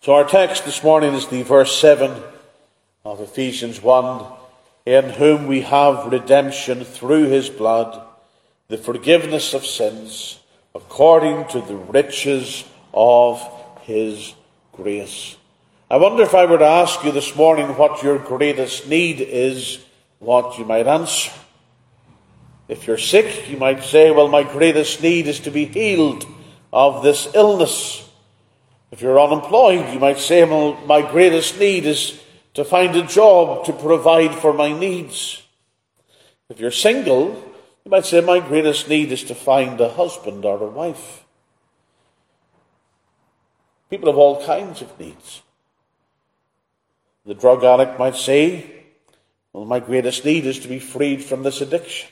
So our text this morning is the verse 7 of Ephesians 1 In whom we have redemption through his blood, the forgiveness of sins, according to the riches of his grace. I wonder if I were to ask you this morning what your greatest need is, what you might answer. If you're sick, you might say, Well, my greatest need is to be healed of this illness. If you're unemployed, you might say, Well, my greatest need is to find a job to provide for my needs. If you're single, you might say, My greatest need is to find a husband or a wife. People have all kinds of needs. The drug addict might say, Well, my greatest need is to be freed from this addiction.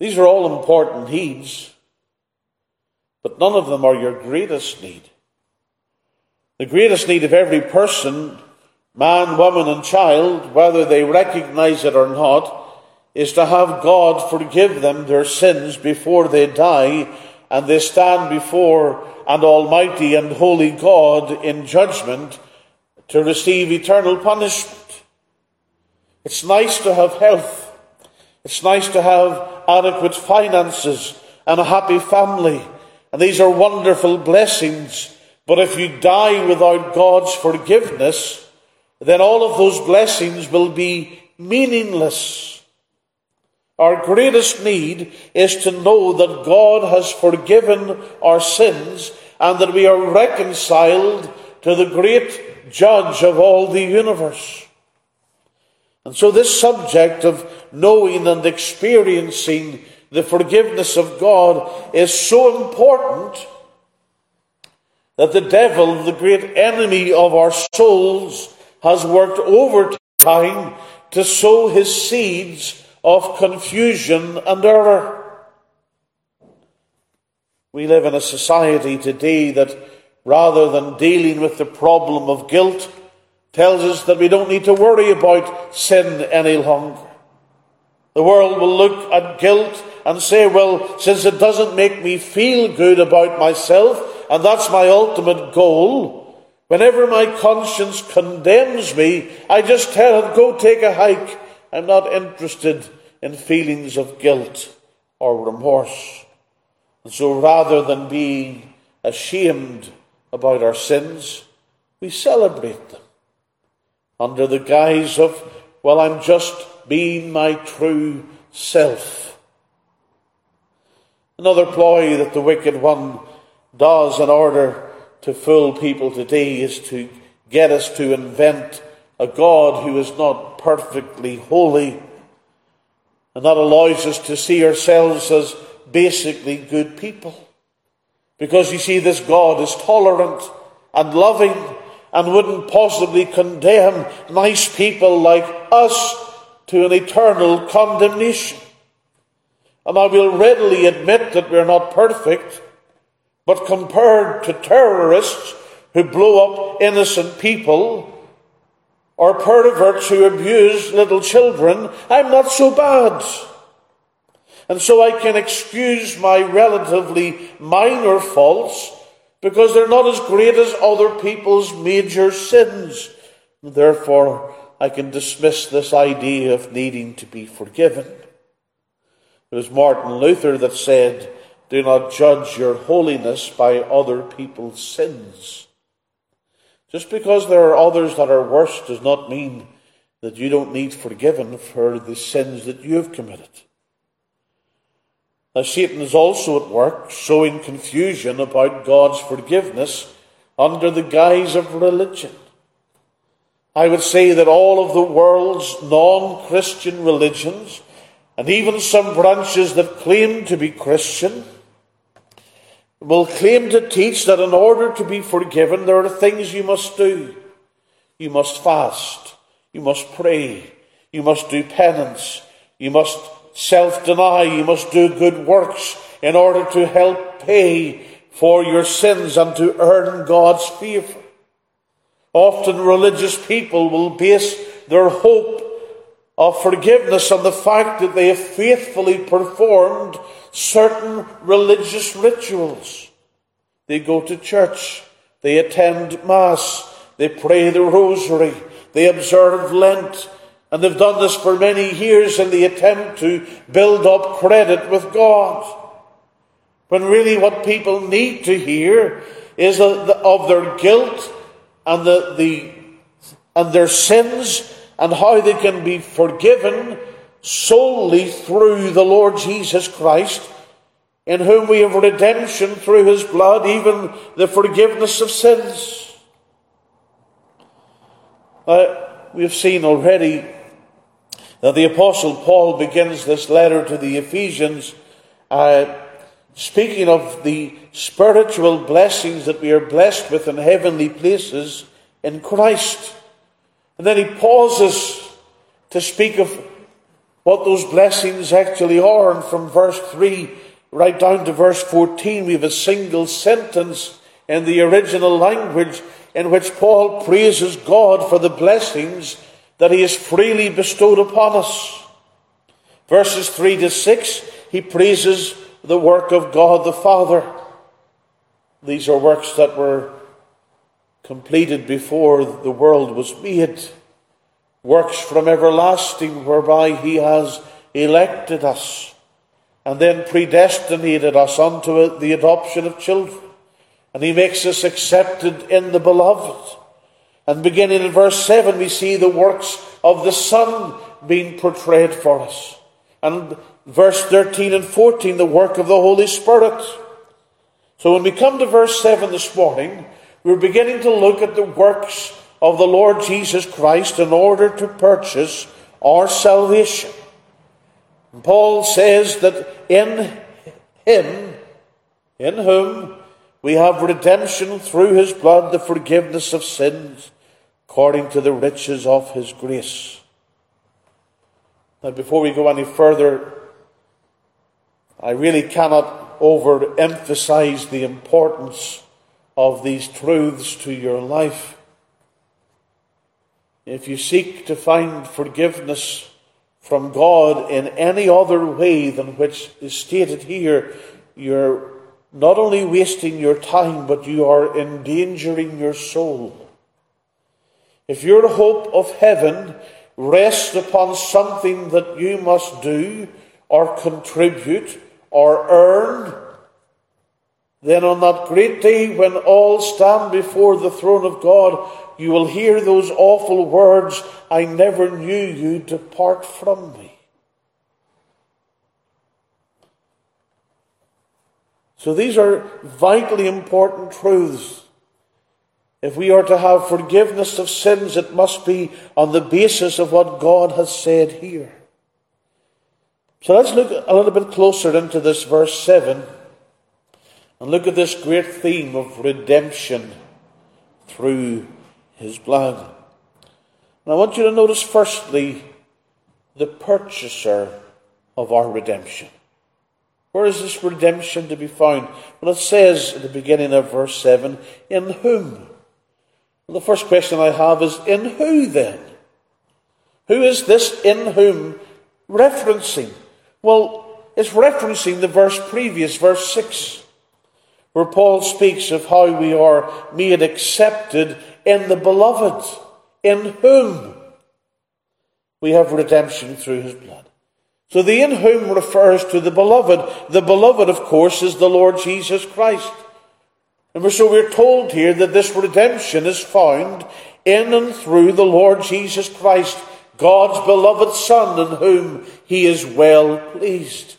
These are all important needs, but none of them are your greatest need. The greatest need of every person, man, woman, and child, whether they recognize it or not, is to have God forgive them their sins before they die and they stand before an almighty and holy God in judgment to receive eternal punishment. It's nice to have health. It's nice to have adequate finances and a happy family. And these are wonderful blessings. But if you die without God's forgiveness, then all of those blessings will be meaningless. Our greatest need is to know that God has forgiven our sins and that we are reconciled to the great judge of all the universe. And so, this subject of knowing and experiencing the forgiveness of God is so important that the devil, the great enemy of our souls, has worked overtime to sow his seeds of confusion and error. We live in a society today that, rather than dealing with the problem of guilt, tells us that we don't need to worry about sin any longer. The world will look at guilt and say, well, since it doesn't make me feel good about myself, and that's my ultimate goal, whenever my conscience condemns me, I just tell it, go take a hike. I'm not interested in feelings of guilt or remorse. And so rather than being ashamed about our sins, we celebrate them under the guise of, well, I'm just being my true self. Another ploy that the wicked one does in order to fool people today is to get us to invent a God who is not perfectly holy, and that allows us to see ourselves as basically good people. Because you see, this God is tolerant and loving and wouldn't possibly condemn nice people like us to an eternal condemnation. And I will readily admit that we're not perfect, but compared to terrorists who blow up innocent people or perverts who abuse little children, I'm not so bad. And so I can excuse my relatively minor faults because they're not as great as other people's major sins. Therefore, I can dismiss this idea of needing to be forgiven. It was Martin Luther that said, Do not judge your holiness by other people's sins. Just because there are others that are worse does not mean that you don't need forgiven for the sins that you have committed. Now, Satan is also at work sowing confusion about God's forgiveness under the guise of religion. I would say that all of the world's non Christian religions, and even some branches that claim to be Christian, will claim to teach that in order to be forgiven, there are things you must do. You must fast. You must pray. You must do penance. You must self deny. You must do good works in order to help pay for your sins and to earn God's favour. Often religious people will base their hope of forgiveness on the fact that they have faithfully performed certain religious rituals. They go to church. They attend Mass. They pray the Rosary. They observe Lent. And they've done this for many years in the attempt to build up credit with God. When really what people need to hear is of their guilt and, the, the, and their sins and how they can be forgiven solely through the Lord Jesus Christ, in whom we have redemption through his blood, even the forgiveness of sins. Uh, we have seen already that the Apostle Paul begins this letter to the Ephesians uh, speaking of the spiritual blessings that we are blessed with in heavenly places in Christ. And then he pauses to speak of what those blessings actually are. And from verse 3 right down to verse 14, we have a single sentence in the original language in which Paul praises God for the blessings that he has freely bestowed upon us. Verses 3 to 6, he praises the work of God the Father. These are works that were completed before the world was made. Works from everlasting whereby He has elected us and then predestinated us unto the adoption of children. And He makes us accepted in the beloved. And beginning in verse 7, we see the works of the Son being portrayed for us. And verse 13 and 14, the work of the Holy Spirit. So when we come to verse 7 this morning, we're beginning to look at the works of the Lord Jesus Christ in order to purchase our salvation. And Paul says that in Him, in whom we have redemption through His blood, the forgiveness of sins, according to the riches of His grace. Now, before we go any further, I really cannot overemphasize the importance of these truths to your life. If you seek to find forgiveness from God in any other way than which is stated here, you're not only wasting your time, but you are endangering your soul. If your hope of heaven rests upon something that you must do or contribute or earned, then on that great day when all stand before the throne of God, you will hear those awful words, I never knew you, depart from me. So these are vitally important truths. If we are to have forgiveness of sins, it must be on the basis of what God has said here. So let's look a little bit closer into this verse 7 and look at this great theme of redemption through his blood. And I want you to notice firstly the purchaser of our redemption. Where is this redemption to be found? Well, it says at the beginning of verse 7, in whom? Well, the first question I have is, in who then? Who is this in whom referencing? Well, it's referencing the verse previous, verse 6, where Paul speaks of how we are made accepted in the beloved, in whom we have redemption through his blood. So the in whom refers to the beloved. The beloved, of course, is the Lord Jesus Christ. And so we're told here that this redemption is found in and through the Lord Jesus Christ. God's beloved Son, in whom he is well pleased.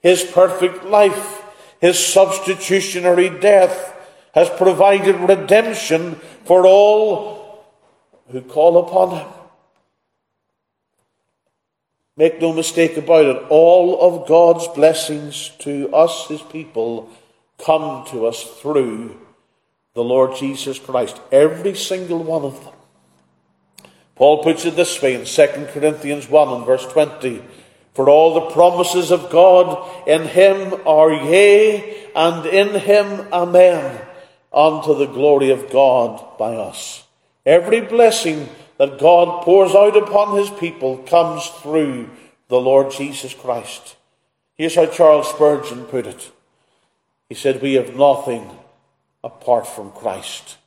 His perfect life, his substitutionary death, has provided redemption for all who call upon him. Make no mistake about it, all of God's blessings to us, his people, come to us through the Lord Jesus Christ. Every single one of them. Paul puts it this way in 2 Corinthians 1 and verse 20. For all the promises of God in him are yea, and in him amen, unto the glory of God by us. Every blessing that God pours out upon his people comes through the Lord Jesus Christ. Here's how Charles Spurgeon put it. He said, We have nothing apart from Christ.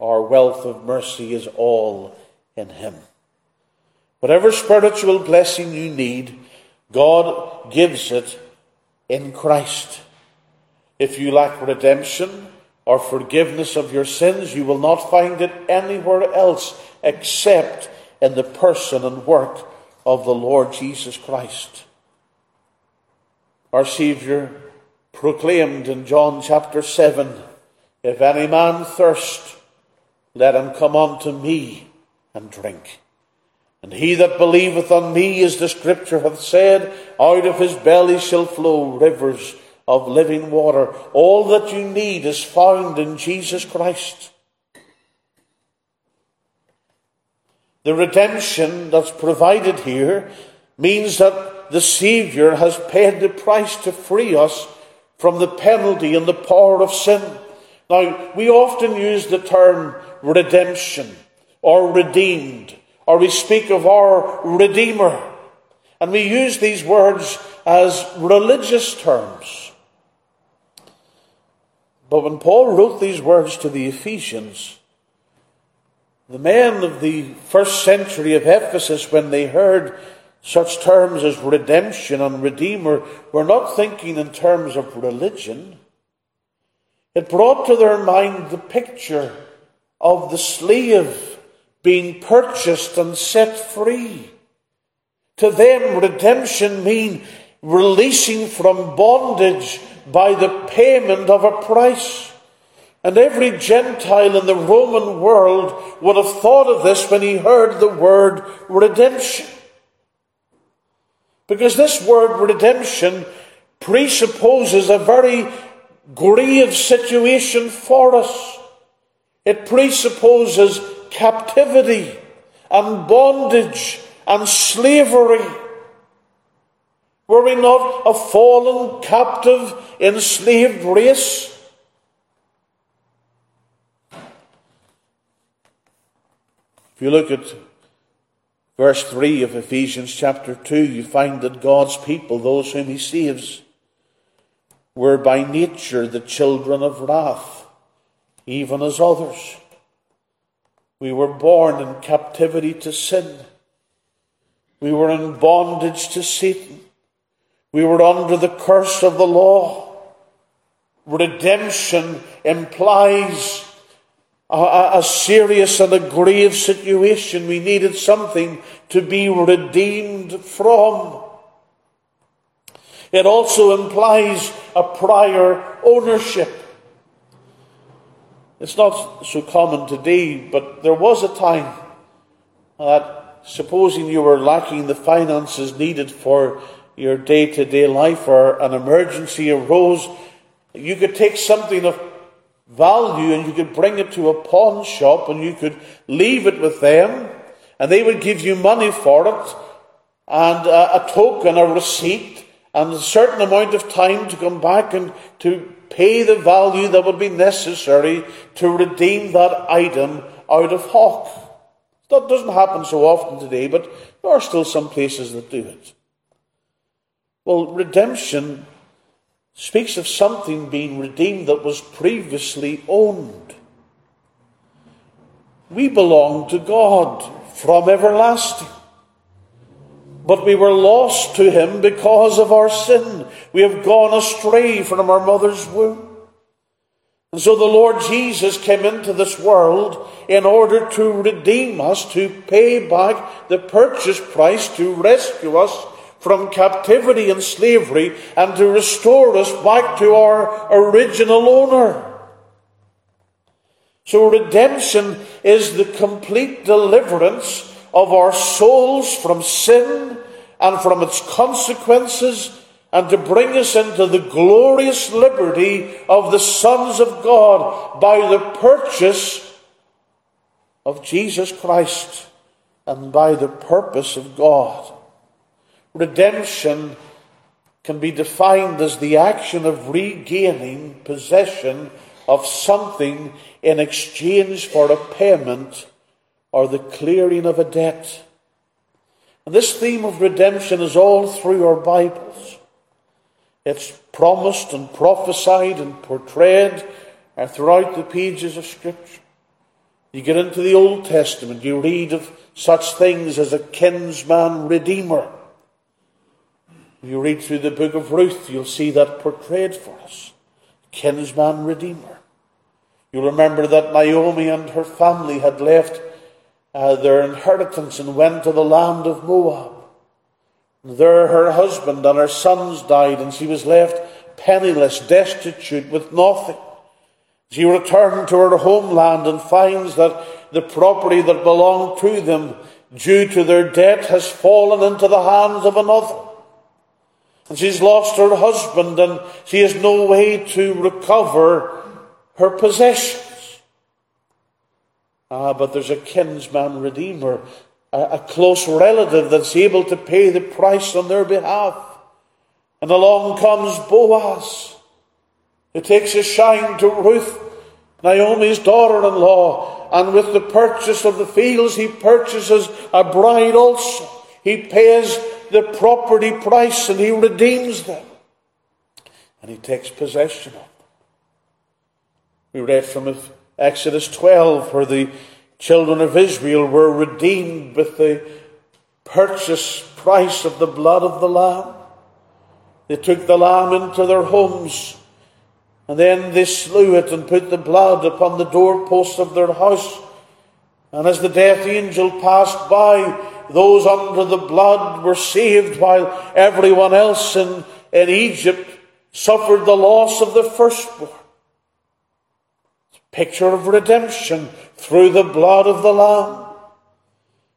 Our wealth of mercy is all in Him. Whatever spiritual blessing you need, God gives it in Christ. If you lack redemption or forgiveness of your sins, you will not find it anywhere else except in the person and work of the Lord Jesus Christ. Our Saviour proclaimed in John chapter 7 If any man thirst, let him come unto me and drink. And he that believeth on me, as the scripture hath said, out of his belly shall flow rivers of living water. All that you need is found in Jesus Christ. The redemption that's provided here means that the Saviour has paid the price to free us from the penalty and the power of sin. Now, we often use the term redemption or redeemed, or we speak of our Redeemer. And we use these words as religious terms. But when Paul wrote these words to the Ephesians, the men of the first century of Ephesus, when they heard such terms as redemption and redeemer, were not thinking in terms of religion. It brought to their mind the picture of the slave being purchased and set free. To them, redemption means releasing from bondage by the payment of a price. And every Gentile in the Roman world would have thought of this when he heard the word redemption. Because this word redemption presupposes a very grave situation for us. It presupposes captivity and bondage and slavery. Were we not a fallen, captive, enslaved race? If you look at verse 3 of Ephesians chapter 2, you find that God's people, those whom He saves, were by nature the children of wrath, even as others. We were born in captivity to sin. We were in bondage to Satan. We were under the curse of the law. Redemption implies a, a, serious and a grave situation. We needed something to be redeemed from. It also implies a prior ownership. It's not so common today, but there was a time that supposing you were lacking the finances needed for your day to day life or an emergency arose, you could take something of value and you could bring it to a pawn shop and you could leave it with them and they would give you money for it and a, a token, a receipt, and a certain amount of time to come back and to pay the value that would be necessary to redeem that item out of hock. That doesn't happen so often today, but there are still some places that do it. Well, redemption speaks of something being redeemed that was previously owned. We belong to God from everlasting. But we were lost to Him because of our sin. We have gone astray from our mother's womb. And so the Lord Jesus came into this world in order to redeem us, to pay back the purchase price, to rescue us from captivity and slavery and to restore us back to our original owner. So redemption is the complete deliverance of our souls from sin and from its consequences and to bring us into the glorious liberty of the sons of God by the purchase of Jesus Christ and by the purpose of God. Redemption can be defined as the action of regaining possession of something in exchange for a payment or the clearing of a debt. This theme of redemption is all through our Bibles. It's promised and prophesied and portrayed are throughout the pages of Scripture. You get into the Old Testament, you read of such things as a kinsman redeemer. You read through the book of Ruth, you'll see that portrayed for us. Kinsman redeemer. You remember that Naomi and her family had left uh, their inheritance and went to the land of Moab. There her husband and her sons died, and she was left penniless, destitute, with nothing. She returned to her homeland and finds that the property that belonged to them, due to their debt, has fallen into the hands of another. And she's lost her husband, and she has no way to recover her possessions. Ah, but there's a kinsman redeemer, a, a close relative that's able to pay the price on their behalf. And along comes Boaz, who takes a shine to Ruth, Naomi's daughter in law, and with the purchase of the fields, he purchases a bride also. He pays the property price and he redeems them. And he takes possession of them. We read from Exodus 12, where the children of Israel were redeemed with the purchase price of the blood of the Lamb. They took the Lamb into their homes, and then they slew it and put the blood upon the doorposts of their house. And as the death angel passed by, those under the blood were saved, while everyone else in, in Egypt suffered the loss of the firstborn picture of redemption through the blood of the Lamb.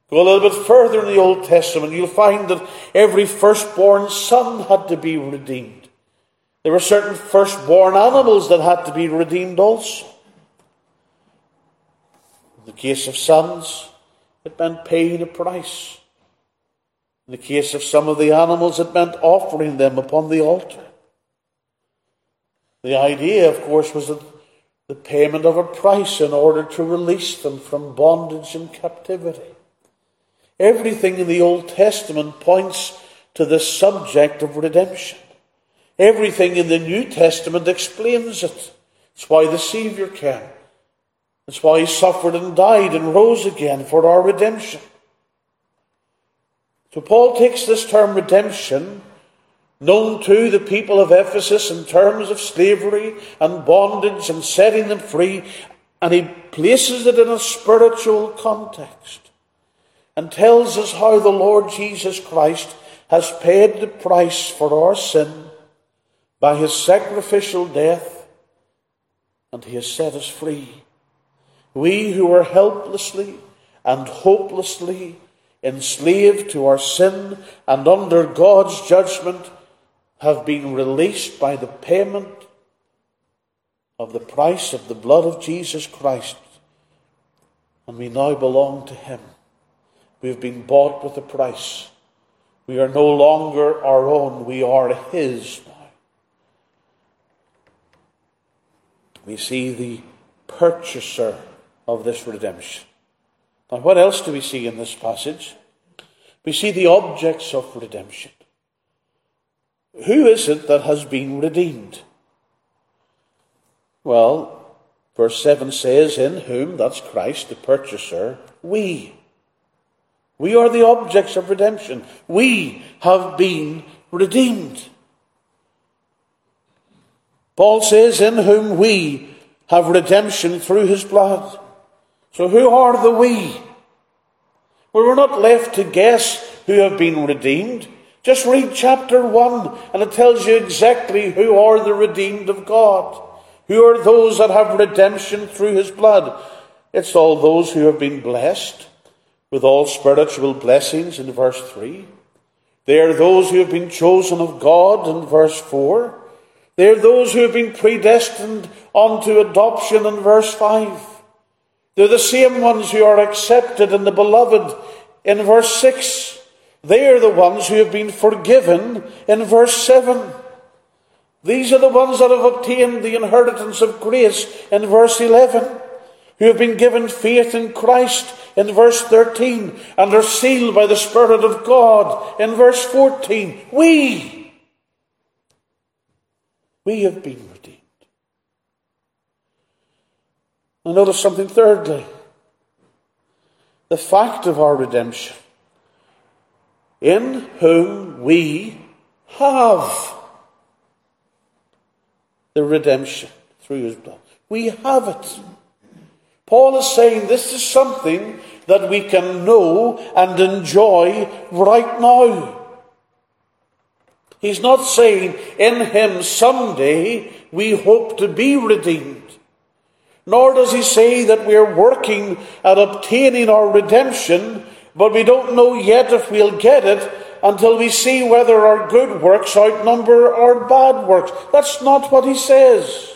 Go a little bit further in the Old Testament, you'll find that every firstborn son had to be redeemed. There were certain firstborn animals that had to be redeemed also. In the case of sons, it meant paying a price. In the case of some of the animals, it meant offering them upon the altar. The idea, of course, was that the payment of a price in order to release them from bondage and captivity. Everything in the Old Testament points to the subject of redemption. Everything in the New Testament explains it. It's why the Saviour came. It's why he suffered and died and rose again for our redemption. So Paul takes this term redemption known to the people of Ephesus in terms of slavery and bondage and setting them free, and he places it in a spiritual context and tells us how the Lord Jesus Christ has paid the price for our sin by his sacrificial death, and he has set us free. We who were helplessly and hopelessly enslaved to our sin and under God's judgment have been released by the payment of the price of the blood of Jesus Christ, and we now belong to Him. We have been bought with a price. We are no longer our own, we are His now. We see the purchaser of this redemption. Now, what else do we see in this passage? We see the objects of redemption. Who is it that has been redeemed? Well, verse 7 says, In whom, that's Christ, the purchaser, we. We are the objects of redemption. We have been redeemed. Paul says, In whom we have redemption through his blood. So who are the we? Well, we're not left to guess who have been redeemed. Just read chapter 1 and it tells you exactly who are the redeemed of God. Who are those that have redemption through his blood? It's all those who have been blessed with all spiritual blessings in verse 3. They are those who have been chosen of God in verse 4. They are those who have been predestined unto adoption in verse 5. They're the same ones who are accepted in the beloved in verse 6. They are the ones who have been forgiven in verse 7. These are the ones that have obtained the inheritance of grace in verse 11, who have been given faith in Christ in verse 13, and are sealed by the Spirit of God in verse 14. We, We have been redeemed. And notice something thirdly the fact of our redemption, in whom we have the redemption through his blood. We have it. Paul is saying this is something that we can know and enjoy right now. He's not saying in him someday we hope to be redeemed. Nor does he say that we're working at obtaining our redemption, but we don't know yet if we'll get it until we see whether our good works outnumber our bad works. That's not what he says.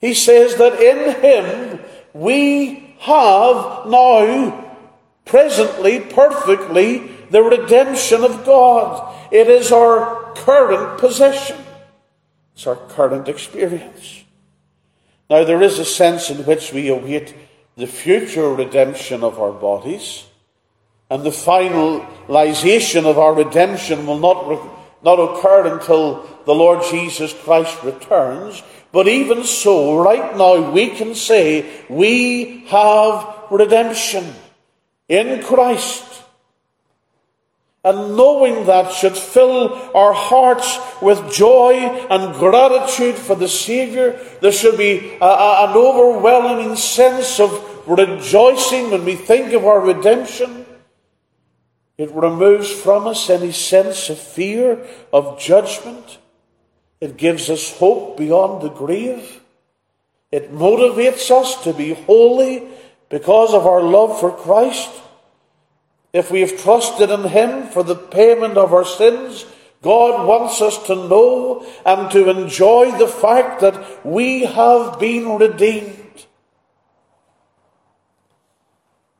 He says that in him we have now, presently, perfectly, the redemption of God. It is our current possession. It's our current experience. Now, there is a sense in which we await the future redemption of our bodies, and the finalization of our redemption will not, re- not occur until the Lord Jesus Christ returns. But even so, right now, we can say we have redemption in Christ. And knowing that should fill our hearts with joy and gratitude for the Saviour. There should be a, a, an overwhelming sense of rejoicing when we think of our redemption. It removes from us any sense of fear, of judgment. It gives us hope beyond the grave. It motivates us to be holy because of our love for Christ. If we have trusted in Him for the payment of our sins, God wants us to know and to enjoy the fact that we have been redeemed.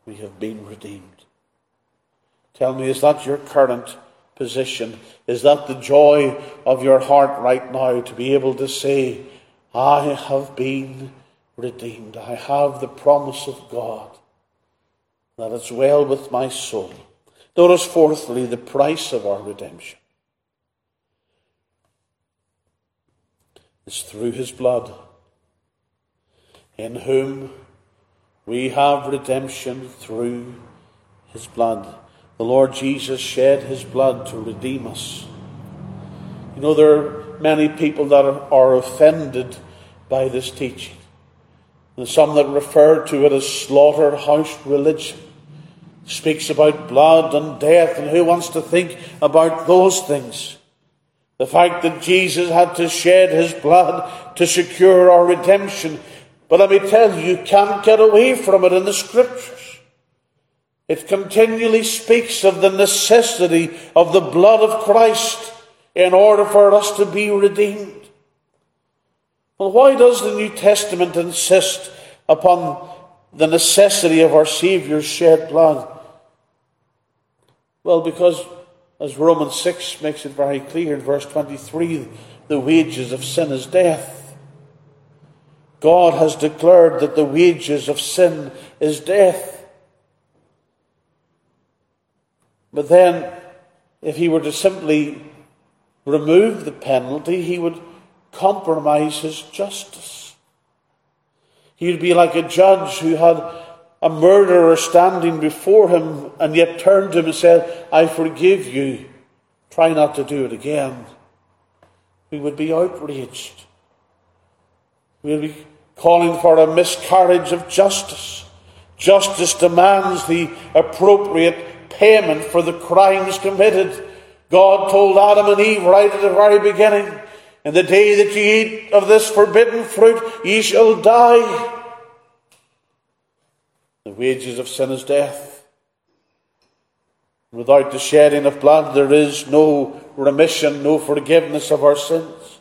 We have been redeemed. Tell me, is that your current position? Is that the joy of your heart right now to be able to say, I have been redeemed? I have the promise of God that it's well with my soul. Notice, fourthly, the price of our redemption is through his blood, in whom we have redemption through his blood. The Lord Jesus shed his blood to redeem us. You know, there are many people that are, offended by this teaching. And some that refer to it as slaughterhouse religion speaks about blood and death, and who wants to think about those things? The fact that Jesus had to shed his blood to secure our redemption. But let me tell you, you can't get away from it in the scriptures. It continually speaks of the necessity of the blood of Christ in order for us to be redeemed. Well, why does the New Testament insist upon the necessity of our Saviour's shed blood? Well, because as Romans 6 makes it very clear in verse 23, the wages of sin is death. God has declared that the wages of sin is death. But then, if he were to simply remove the penalty, he would compromise his justice. He would be like a judge who had a murderer standing before him and yet turned to him and said, I forgive you. Try not to do it again. We would be outraged. We would be calling for a miscarriage of justice. Justice demands the appropriate payment for the crimes committed. God told Adam and Eve right at the very beginning, In the day that ye eat of this forbidden fruit, ye shall die. The wages of sin is death. Without the shedding of blood, there is no remission, no forgiveness of our sins.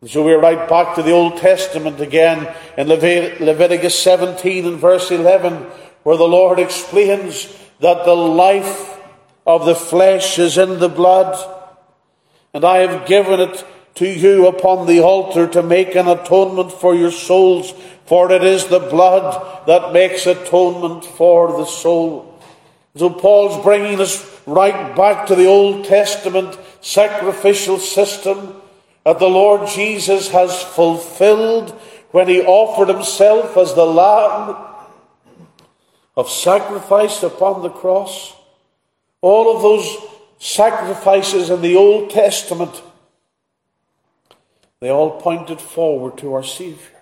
And so we're right back to the Old Testament again in Leviticus 17 and verse 11, where the Lord explains that the life of the flesh is in the blood, and I have given it to you upon the altar to make an atonement for your souls, for it is the blood that makes atonement for the soul. So Paul's bringing us right back to the Old Testament sacrificial system that the Lord Jesus has fulfilled when he offered himself as the Lamb of sacrifice upon the cross. All of those sacrifices in the Old Testament, they all pointed forward to our Saviour.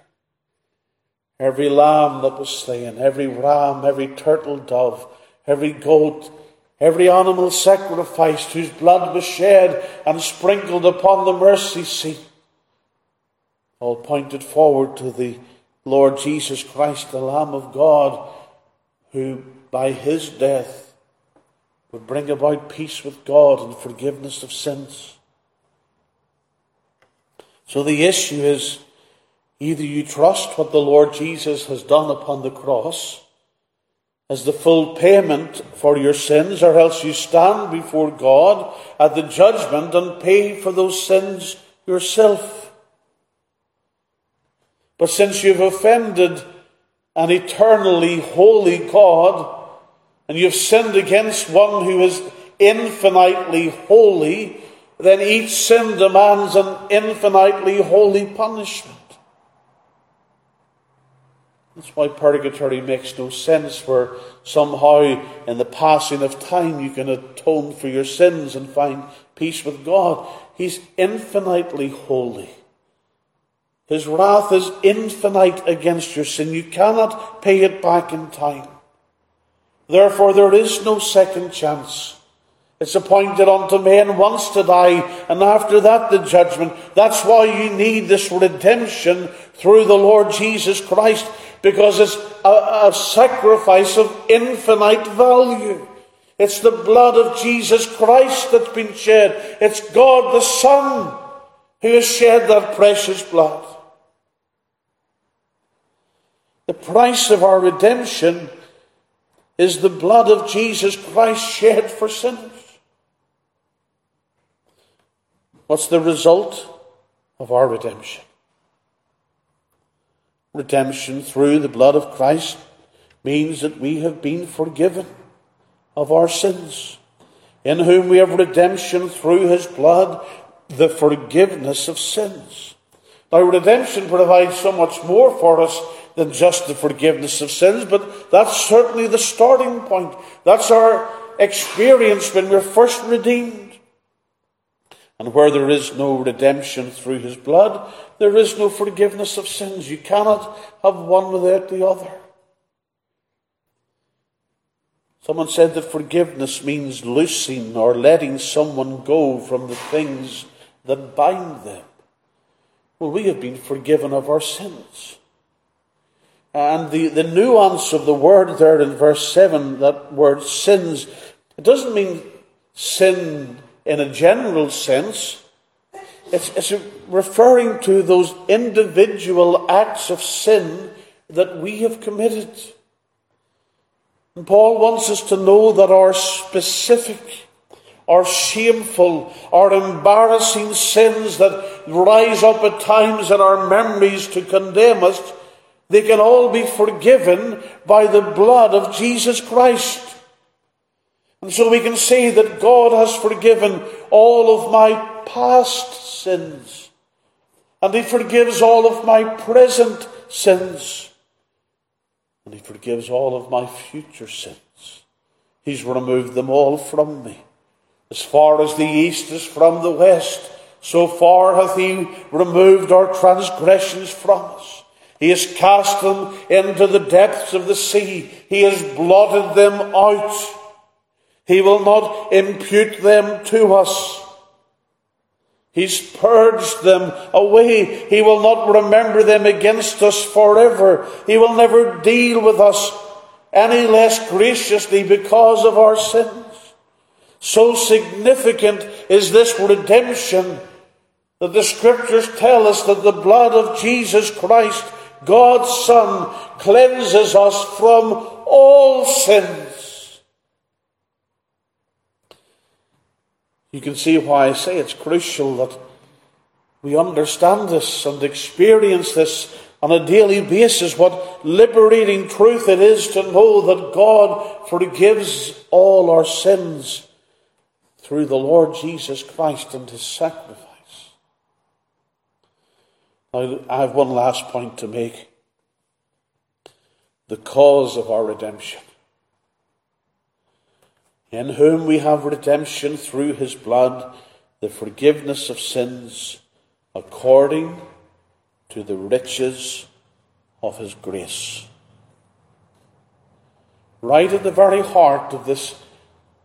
Every lamb that was slain, every ram, every turtle dove, every goat, every animal sacrificed whose blood was shed and sprinkled upon the mercy seat, all pointed forward to the Lord Jesus Christ, the Lamb of God, who by his death would bring about peace with God and forgiveness of sins. So the issue is either you trust what the Lord Jesus has done upon the cross as the full payment for your sins, or else you stand before God at the judgment and pay for those sins yourself. But since you've offended an eternally holy God, and you've sinned against one who is infinitely holy, then each sin demands an infinitely holy punishment. That's why purgatory makes no sense, where somehow in the passing of time you can atone for your sins and find peace with God. He's infinitely holy. His wrath is infinite against your sin. You cannot pay it back in time. Therefore, there is no second chance. It's appointed unto men once to die, and after that the judgment. That's why you need this redemption through the Lord Jesus Christ, because it's a, a sacrifice of infinite value. It's the blood of Jesus Christ that's been shed. It's God the Son who has shed that precious blood. The price of our redemption is the blood of Jesus Christ shed for sinners. What's the result of our redemption? Redemption through the blood of Christ means that we have been forgiven of our sins, in whom we have redemption through his blood, the forgiveness of sins. Now, redemption provides so much more for us than just the forgiveness of sins, but that's certainly the starting point. That's our experience when we're first redeemed. And where there is no redemption through his blood, there is no forgiveness of sins. You cannot have one without the other. Someone said that forgiveness means loosing or letting someone go from the things that bind them. Well, we have been forgiven of our sins. And the, the nuance of the word there in verse 7, that word sins, it doesn't mean sin in a general sense. It's, it's referring to those individual acts of sin that we have committed. And Paul wants us to know that our specific, our shameful, our embarrassing sins that rise up at times in our memories to condemn us they can all be forgiven by the blood of Jesus Christ. And so we can say that God has forgiven all of my past sins. And He forgives all of my present sins. And He forgives all of my future sins. He's removed them all from me. As far as the east is from the west, so far hath He removed our transgressions from us. He has cast them into the depths of the sea. He has blotted them out. He will not impute them to us. He's purged them away. He will not remember them against us forever. He will never deal with us any less graciously because of our sins. So significant is this redemption that the scriptures tell us that the blood of Jesus Christ God's Son cleanses us from all sins. You can see why I say it's crucial that we understand this and experience this on a daily basis. What liberating truth it is to know that God forgives all our sins through the Lord Jesus Christ and his sacrifice. I have one last point to make. The cause of our redemption. In whom we have redemption through his blood, the forgiveness of sins, according to the riches of his grace. Right at the very heart of this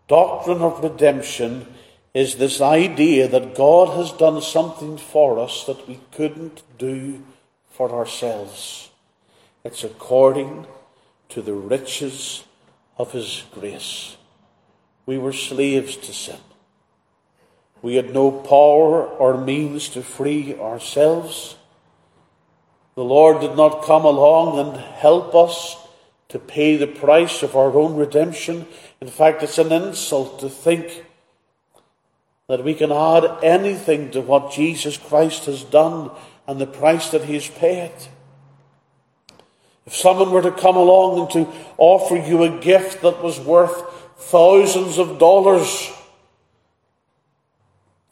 doctrine of redemption is this idea that God has done something for us that we couldn't do for ourselves. It's according to the riches of His grace. We were slaves to sin. We had no power or means to free ourselves. The Lord did not come along and help us to pay the price of our own redemption. In fact, it's an insult to think that we can add anything to what Jesus Christ has done and the price that he has paid. If someone were to come along and to offer you a gift that was worth thousands of dollars,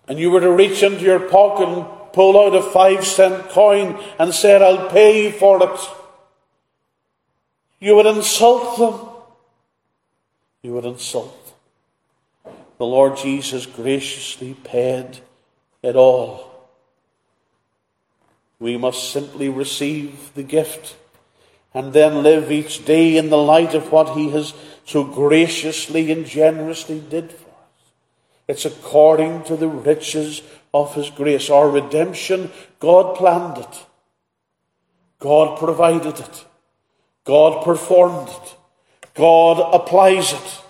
and you were to reach into your pocket and pull out a five cent coin and said, I'll pay you for it, you would insult them. You would insult the Lord Jesus graciously paid it all. We must simply receive the gift and then live each day in the light of what He has so graciously and generously did for us. It's according to the riches of His grace. Our redemption, God planned it. God provided it. God performed it. God applies it.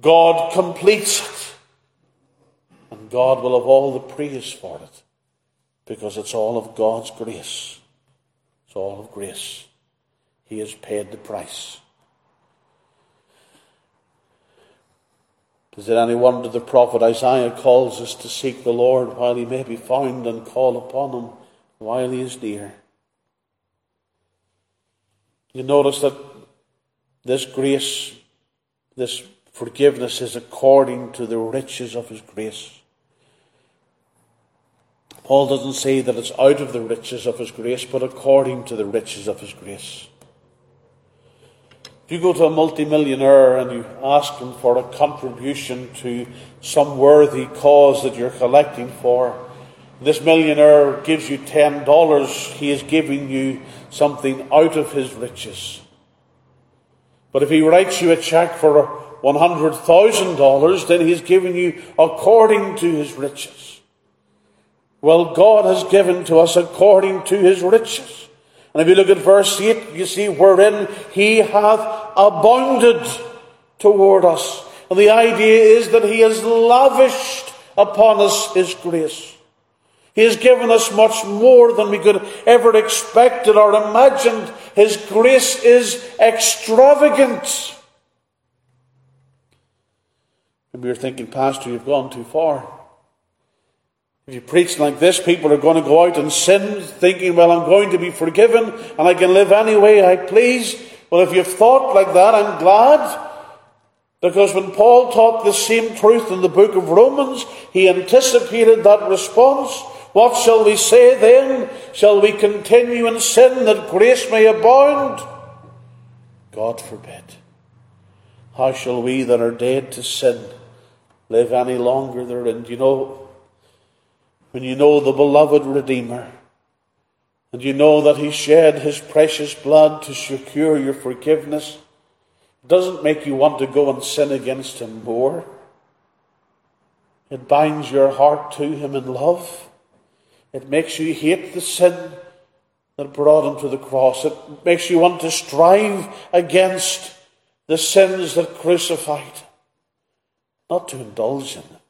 God completes it. And God will have all the praise for it because it's all of God's grace. It's all of grace. He has paid the price. Is it any wonder the prophet Isaiah calls us to seek the Lord while he may be found and call upon him while he is near? You notice that this grace, this Forgiveness is according to the riches of His grace. Paul doesn't say that it's out of the riches of His grace, but according to the riches of His grace. If you go to a multimillionaire and you ask him for a contribution to some worthy cause that you're collecting for, this millionaire gives you $10, he is giving you something out of his riches. But if he writes you a check for $100,000, then he's given you according to his riches. Well, God has given to us according to his riches. And if you look at verse 8, you see wherein he hath abounded toward us. And the idea is that he has lavished upon us his grace. He has given us much more than we could ever expected or imagined. His grace is extravagant. Maybe you're thinking, Pastor, you've gone too far. If you preach like this, people are going to go out and sin, thinking, well, I'm going to be forgiven and I can live any way I please. Well, if you've thought like that, I'm glad. Because when Paul taught the same truth in the book of Romans, he anticipated that response. What shall we say then? Shall we continue in sin that grace may abound? God forbid. How shall we that are dead to sin live any longer therein. You know, when you know the beloved Redeemer, and you know that He shed His precious blood to secure your forgiveness, it doesn't make you want to go and sin against Him more. It binds your heart to Him in love. It makes you hate the sin that brought Him to the cross. It makes you want to strive against the sins that crucified not to indulge in them.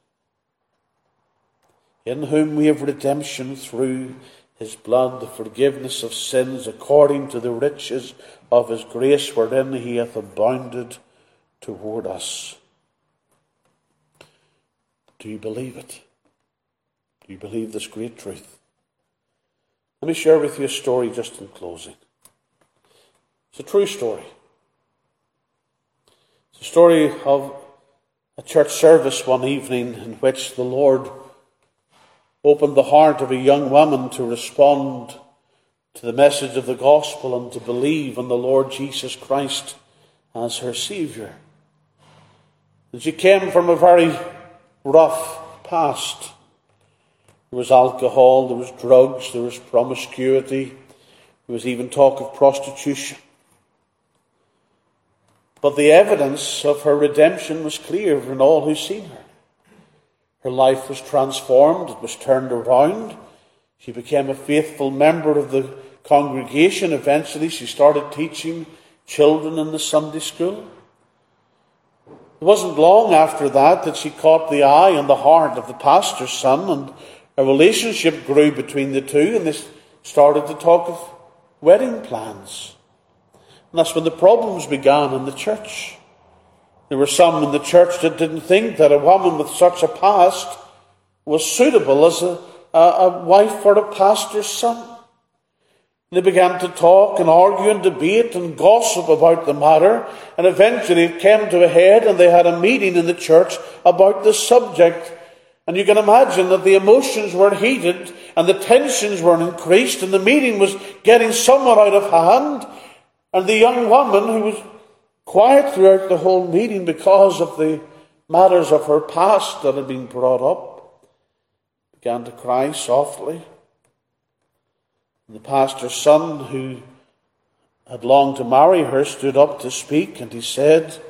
In whom we have redemption through his blood, the forgiveness of sins according to the riches of his grace, wherein he hath abounded toward us. Do you believe it? Do you believe this great truth? Let me share with you a story just in closing. It's a true story. It's a story of a church service one evening in which the Lord opened the heart of a young woman to respond to the message of the gospel and to believe in the Lord Jesus Christ as her Saviour. And she came from a very rough past. There was alcohol, there was drugs, there was promiscuity, there was even talk of prostitution. But the evidence of her redemption was clear in all who seen her. Her life was transformed, it was turned around. She became a faithful member of the congregation. Eventually, she started teaching children in the Sunday school. It wasn't long after that that she caught the eye and the heart of the pastor's son, and a relationship grew between the two, and they started to talk of wedding plans. And that's when the problems began in the church. There were some in the church that didn't think that a woman with such a past was suitable as a, a, a wife for a pastor's son. They began to talk and argue and debate and gossip about the matter, and eventually it came to a head, and they had a meeting in the church about the subject. And you can imagine that the emotions were heated and the tensions were increased, and the meeting was getting somewhat out of hand. And the young woman, who was quiet throughout the whole meeting because of the matters of her past that had been brought up, began to cry softly. And the pastor's son, who had longed to marry her, stood up to speak, and he said,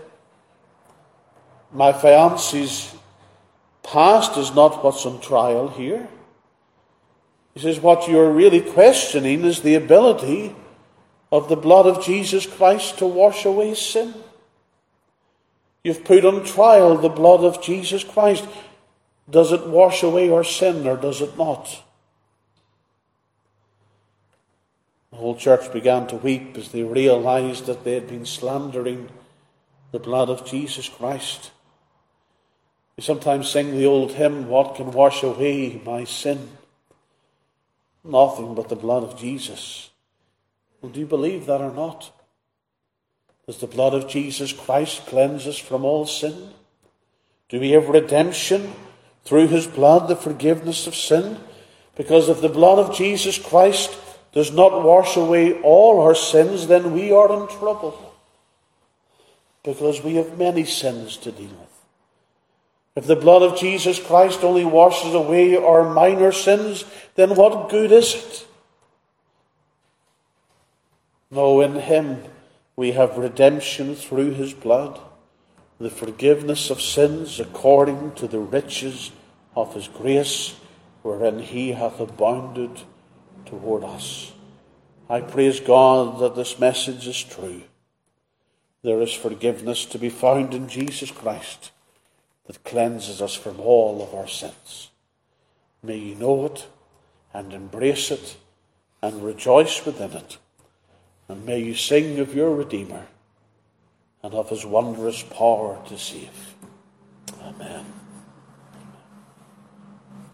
My fiancé's past is not what's on trial here. He says, What you're really questioning is the ability of the blood of Jesus Christ to wash away sin. You've put on trial the blood of Jesus Christ. Does it wash away our sin or does it not? The whole church began to weep as they realized that they had been slandering the blood of Jesus Christ. We sometimes sing the old hymn, What can wash away my sin? Nothing but the blood of Jesus. Well, do you believe that or not? Does the blood of Jesus Christ cleanse us from all sin? Do we have redemption through his blood, the forgiveness of sin? Because if the blood of Jesus Christ does not wash away all our sins, then we are in trouble. Because we have many sins to deal with. If the blood of Jesus Christ only washes away our minor sins, then what good is it? No, in Him we have redemption through His blood, the forgiveness of sins according to the riches of His grace, wherein He hath abounded toward us. I praise God that this message is true. There is forgiveness to be found in Jesus Christ that cleanses us from all of our sins. May you know it and embrace it and rejoice within it. And may you sing of your Redeemer and of his wondrous power to save. Amen.